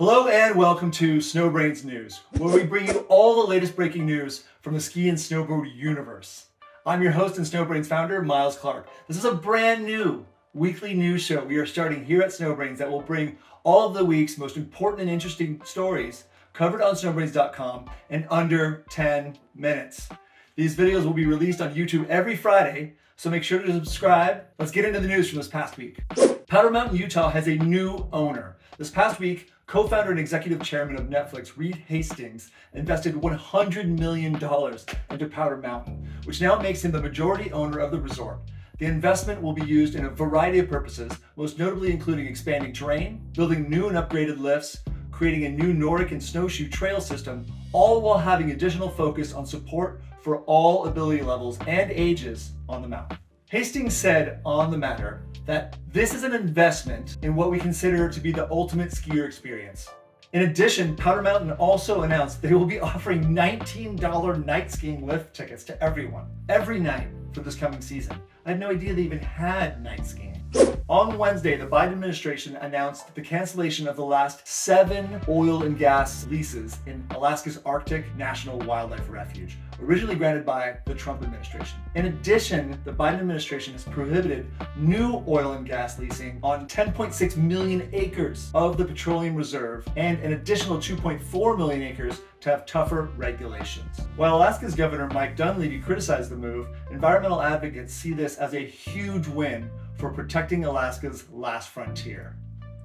Hello and welcome to Snowbrains News, where we bring you all the latest breaking news from the ski and snowboard universe. I'm your host and Snowbrains founder, Miles Clark. This is a brand new weekly news show we are starting here at Snowbrains that will bring all of the week's most important and interesting stories covered on snowbrains.com in under 10 minutes. These videos will be released on YouTube every Friday, so make sure to subscribe. Let's get into the news from this past week. Powder Mountain, Utah has a new owner. This past week, co-founder and executive chairman of Netflix, Reed Hastings, invested $100 million into Powder Mountain, which now makes him the majority owner of the resort. The investment will be used in a variety of purposes, most notably including expanding terrain, building new and upgraded lifts, creating a new Nordic and snowshoe trail system, all while having additional focus on support for all ability levels and ages on the mountain. Hastings said on the matter that this is an investment in what we consider to be the ultimate skier experience. In addition, Powder Mountain also announced they will be offering $19 night skiing lift tickets to everyone, every night for this coming season. I had no idea they even had night skiing. On Wednesday, the Biden administration announced the cancellation of the last seven oil and gas leases in Alaska's Arctic National Wildlife Refuge, originally granted by the Trump administration. In addition, the Biden administration has prohibited new oil and gas leasing on 10.6 million acres of the petroleum reserve and an additional 2.4 million acres to have tougher regulations. While Alaska's Governor Mike Dunleavy criticized the move, environmental advocates see this as a huge win for protecting Alaska's last frontier.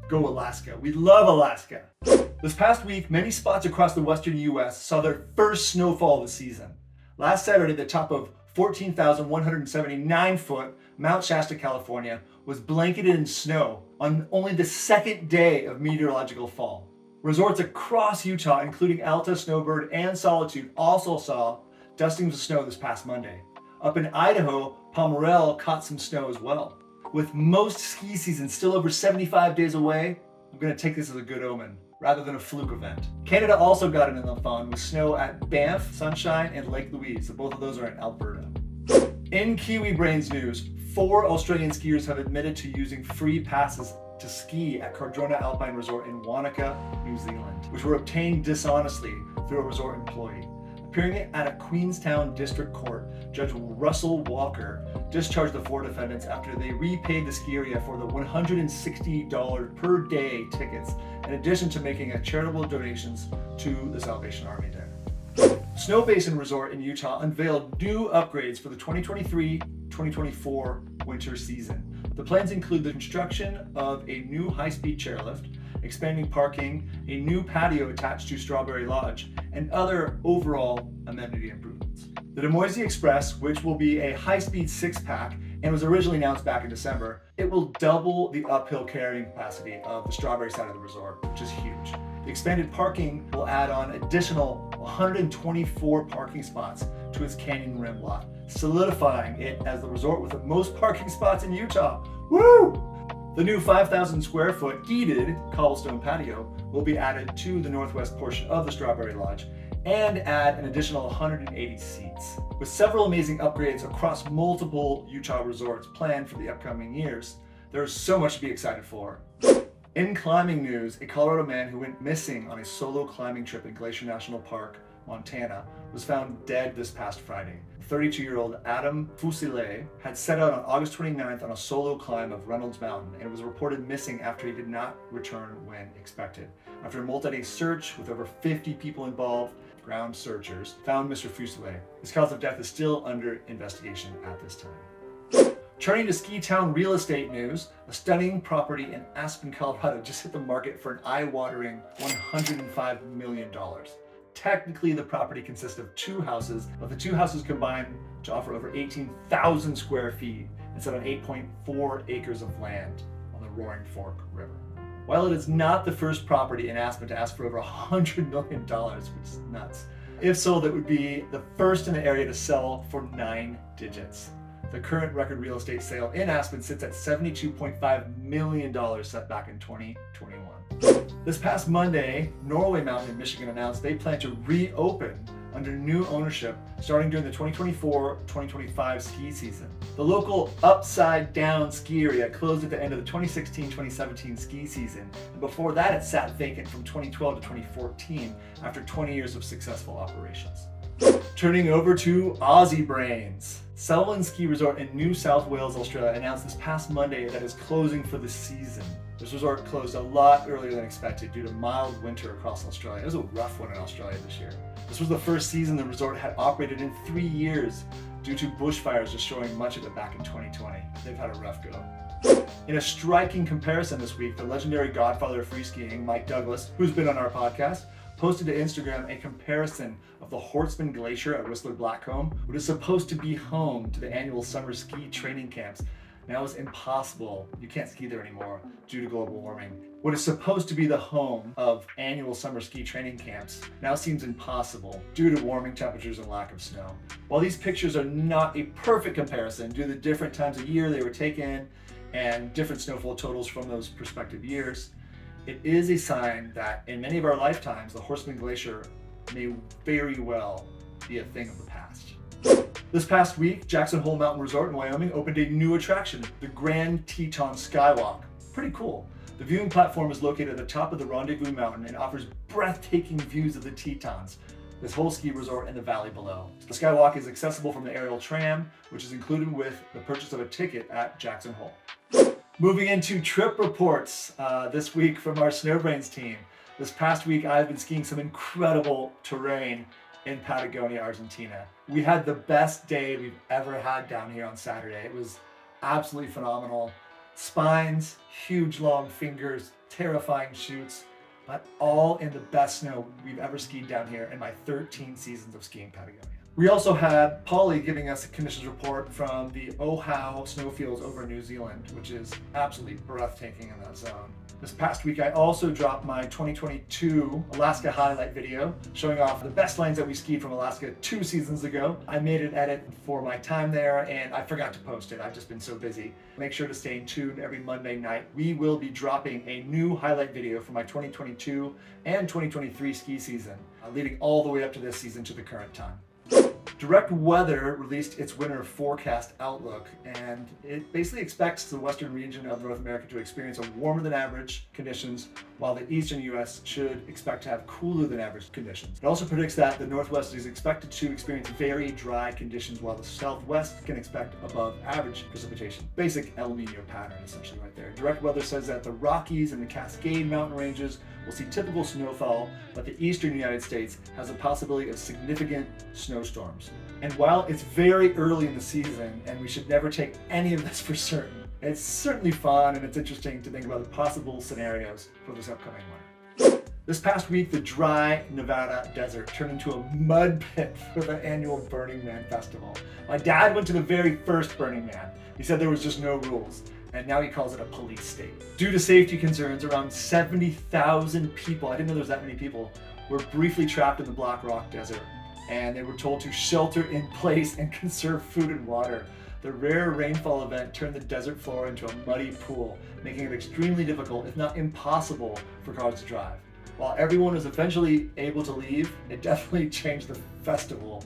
Go Alaska. We love Alaska. This past week, many spots across the western US saw their first snowfall of the season. Last Saturday, the top of 14,179 foot Mount Shasta, California was blanketed in snow on only the second day of meteorological fall. Resorts across Utah, including Alta, Snowbird, and Solitude, also saw dustings of snow this past Monday. Up in Idaho, Pomerelle caught some snow as well. With most ski season still over 75 days away, I'm to take this as a good omen rather than a fluke event. Canada also got it in the fun with snow at Banff, Sunshine, and Lake Louise. So both of those are in Alberta. In Kiwi Brains news, four Australian skiers have admitted to using free passes to ski at Cardrona Alpine Resort in Wanaka, New Zealand, which were obtained dishonestly through a resort employee. Appearing at a Queenstown District Court, Judge Russell Walker discharged the four defendants after they repaid the ski area for the $160 per day tickets, in addition to making a charitable donations to the Salvation Army there. Snowbasin Resort in Utah unveiled new upgrades for the 2023-2024 winter season. The plans include the construction of a new high-speed chairlift, expanding parking, a new patio attached to Strawberry Lodge, and other overall amenity improvements. The DeMoisy Express, which will be a high-speed six-pack and was originally announced back in December, it will double the uphill carrying capacity of the Strawberry side of the resort, which is huge. The expanded parking will add on additional 124 parking spots to its Canyon Rim lot, solidifying it as the resort with the most parking spots in Utah. Woo! The new 5,000 square foot heated cobblestone patio will be added to the northwest portion of the Strawberry Lodge and add an additional 180 seats. With several amazing upgrades across multiple Utah resorts planned for the upcoming years, there's so much to be excited for. In climbing news, a Colorado man who went missing on a solo climbing trip in Glacier National Park, Montana, was found dead this past Friday. 32-year-old Adam Fusile had set out on August 29th on a solo climb of Reynolds Mountain and was reported missing after he did not return when expected. After a multi-day search with over 50 people involved, ground searchers found Mr. Fusile. His cause of death is still under investigation at this time. Turning to Ski Town real estate news, a stunning property in Aspen, Colorado just hit the market for an eye-watering $105 million. Technically, the property consists of two houses, but the two houses combine to offer over 18,000 square feet and instead of 8.4 acres of land on the Roaring Fork River. While it is not the first property in Aspen to ask for over $100 million, which is nuts, if sold, it would be the first in the area to sell for nine digits. The current record real estate sale in Aspen sits at $72.5 million set back in 2021. This past Monday, Norway Mountain in Michigan announced they plan to reopen under new ownership starting during the 2024-2025 ski season. The local Upside Down ski area closed at the end of the 2016-2017 ski season, and before that it sat vacant from 2012 to 2014 after 20 years of successful operations. Turning over to Aussie Brains. Selwyn Ski Resort in New South Wales, Australia announced this past Monday that it's closing for the season. This resort closed a lot earlier than expected due to mild winter across Australia. It was a rough one in Australia this year. This was the first season the resort had operated in three years due to bushfires destroying much of it back in 2020. They've had a rough go. In a striking comparison this week, the legendary godfather of free skiing, Mike Douglas, who's been on our podcast, posted to Instagram a comparison of the Horstman Glacier at Whistler Blackcomb, which is supposed to be home to the annual summer ski training camps. Now it's impossible. You can't ski there anymore due to global warming. What is supposed to be the home of annual summer ski training camps now seems impossible due to warming temperatures and lack of snow. While these pictures are not a perfect comparison due to the different times of year they were taken and different snowfall totals from those prospective years, it is a sign that in many of our lifetimes, the Horstman Glacier may very well be a thing of the past. This past week, Jackson Hole Mountain Resort in Wyoming opened a new attraction, the Grand Teton Skywalk. Pretty cool. The viewing platform is located at the top of the Rendezvous Mountain and offers breathtaking views of the Tetons, this whole ski resort and the valley below. The Skywalk is accessible from the aerial tram, which is included with the purchase of a ticket at Jackson Hole. Moving into trip reports uh, this week from our Snowbrains team. This past week, I've been skiing some incredible terrain in Patagonia, Argentina. We had the best day we've ever had down here on Saturday. It was absolutely phenomenal. Spines, huge long fingers, terrifying chutes, but all in the best snow we've ever skied down here in my 13 seasons of skiing Patagonia. We also had Polly giving us a conditions report from the Ohau snowfields over New Zealand, which is absolutely breathtaking in that zone. This past week, I also dropped my 2022 Alaska highlight video showing off the best lines that we skied from Alaska two seasons ago. I made an edit for my time there and I forgot to post it. I've just been so busy. Make sure to stay tuned every Monday night. We will be dropping a new highlight video for my 2022 and 2023 ski season, uh, leading all the way up to this season to the current time. Direct Weather released its winter forecast outlook, and it basically expects the western region of North America to experience a warmer than average conditions, while the eastern U.S. should expect to have cooler than average conditions. It also predicts that the Northwest is expected to experience very dry conditions, while the Southwest can expect above average precipitation. Basic El Nino pattern, essentially, right there. Direct Weather says that the Rockies and the Cascade mountain ranges will see typical snowfall, but the eastern United States has a possibility of significant snowstorms. And while it's very early in the season and we should never take any of this for certain, it's certainly fun and it's interesting to think about the possible scenarios for this upcoming winter. This past week, the dry Nevada desert turned into a mud pit for the annual Burning Man festival. My dad went to the very first Burning Man. He said there was just no rules, and now he calls it a police state. Due to safety concerns, around 70,000 people, I didn't know there was that many people, were briefly trapped in the Black Rock Desert and they were told to shelter in place and conserve food and water. The rare rainfall event turned the desert floor into a muddy pool, making it extremely difficult, if not impossible, for cars to drive. While everyone was eventually able to leave, it definitely changed the festival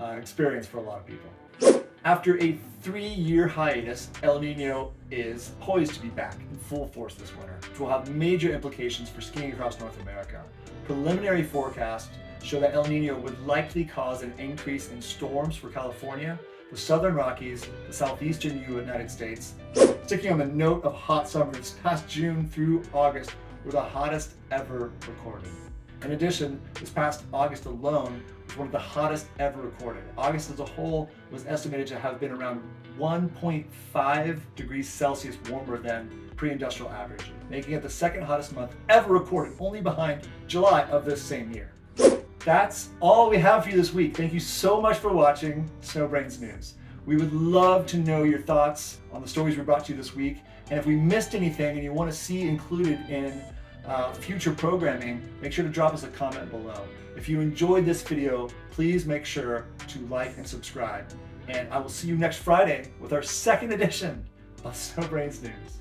uh, experience for a lot of people. After a three-year hiatus, El Nino is poised to be back in full force this winter, which will have major implications for skiing across North America. Preliminary forecast show that El Nino would likely cause an increase in storms for California, the southern Rockies, the southeastern United States. Sticking on the note of hot summers, past June through August were the hottest ever recorded. In addition, this past August alone was one of the hottest ever recorded. August as a whole was estimated to have been around 1.5 degrees Celsius warmer than pre-industrial average, making it the second hottest month ever recorded, only behind July of this same year that's all we have for you this week. Thank you so much for watching Snowbrains News. We would love to know your thoughts on the stories we brought to you this week. And if we missed anything and you want to see included in uh, future programming, make sure to drop us a comment below. If you enjoyed this video, please make sure to like and subscribe. And I will see you next Friday with our second edition of Snowbrains News.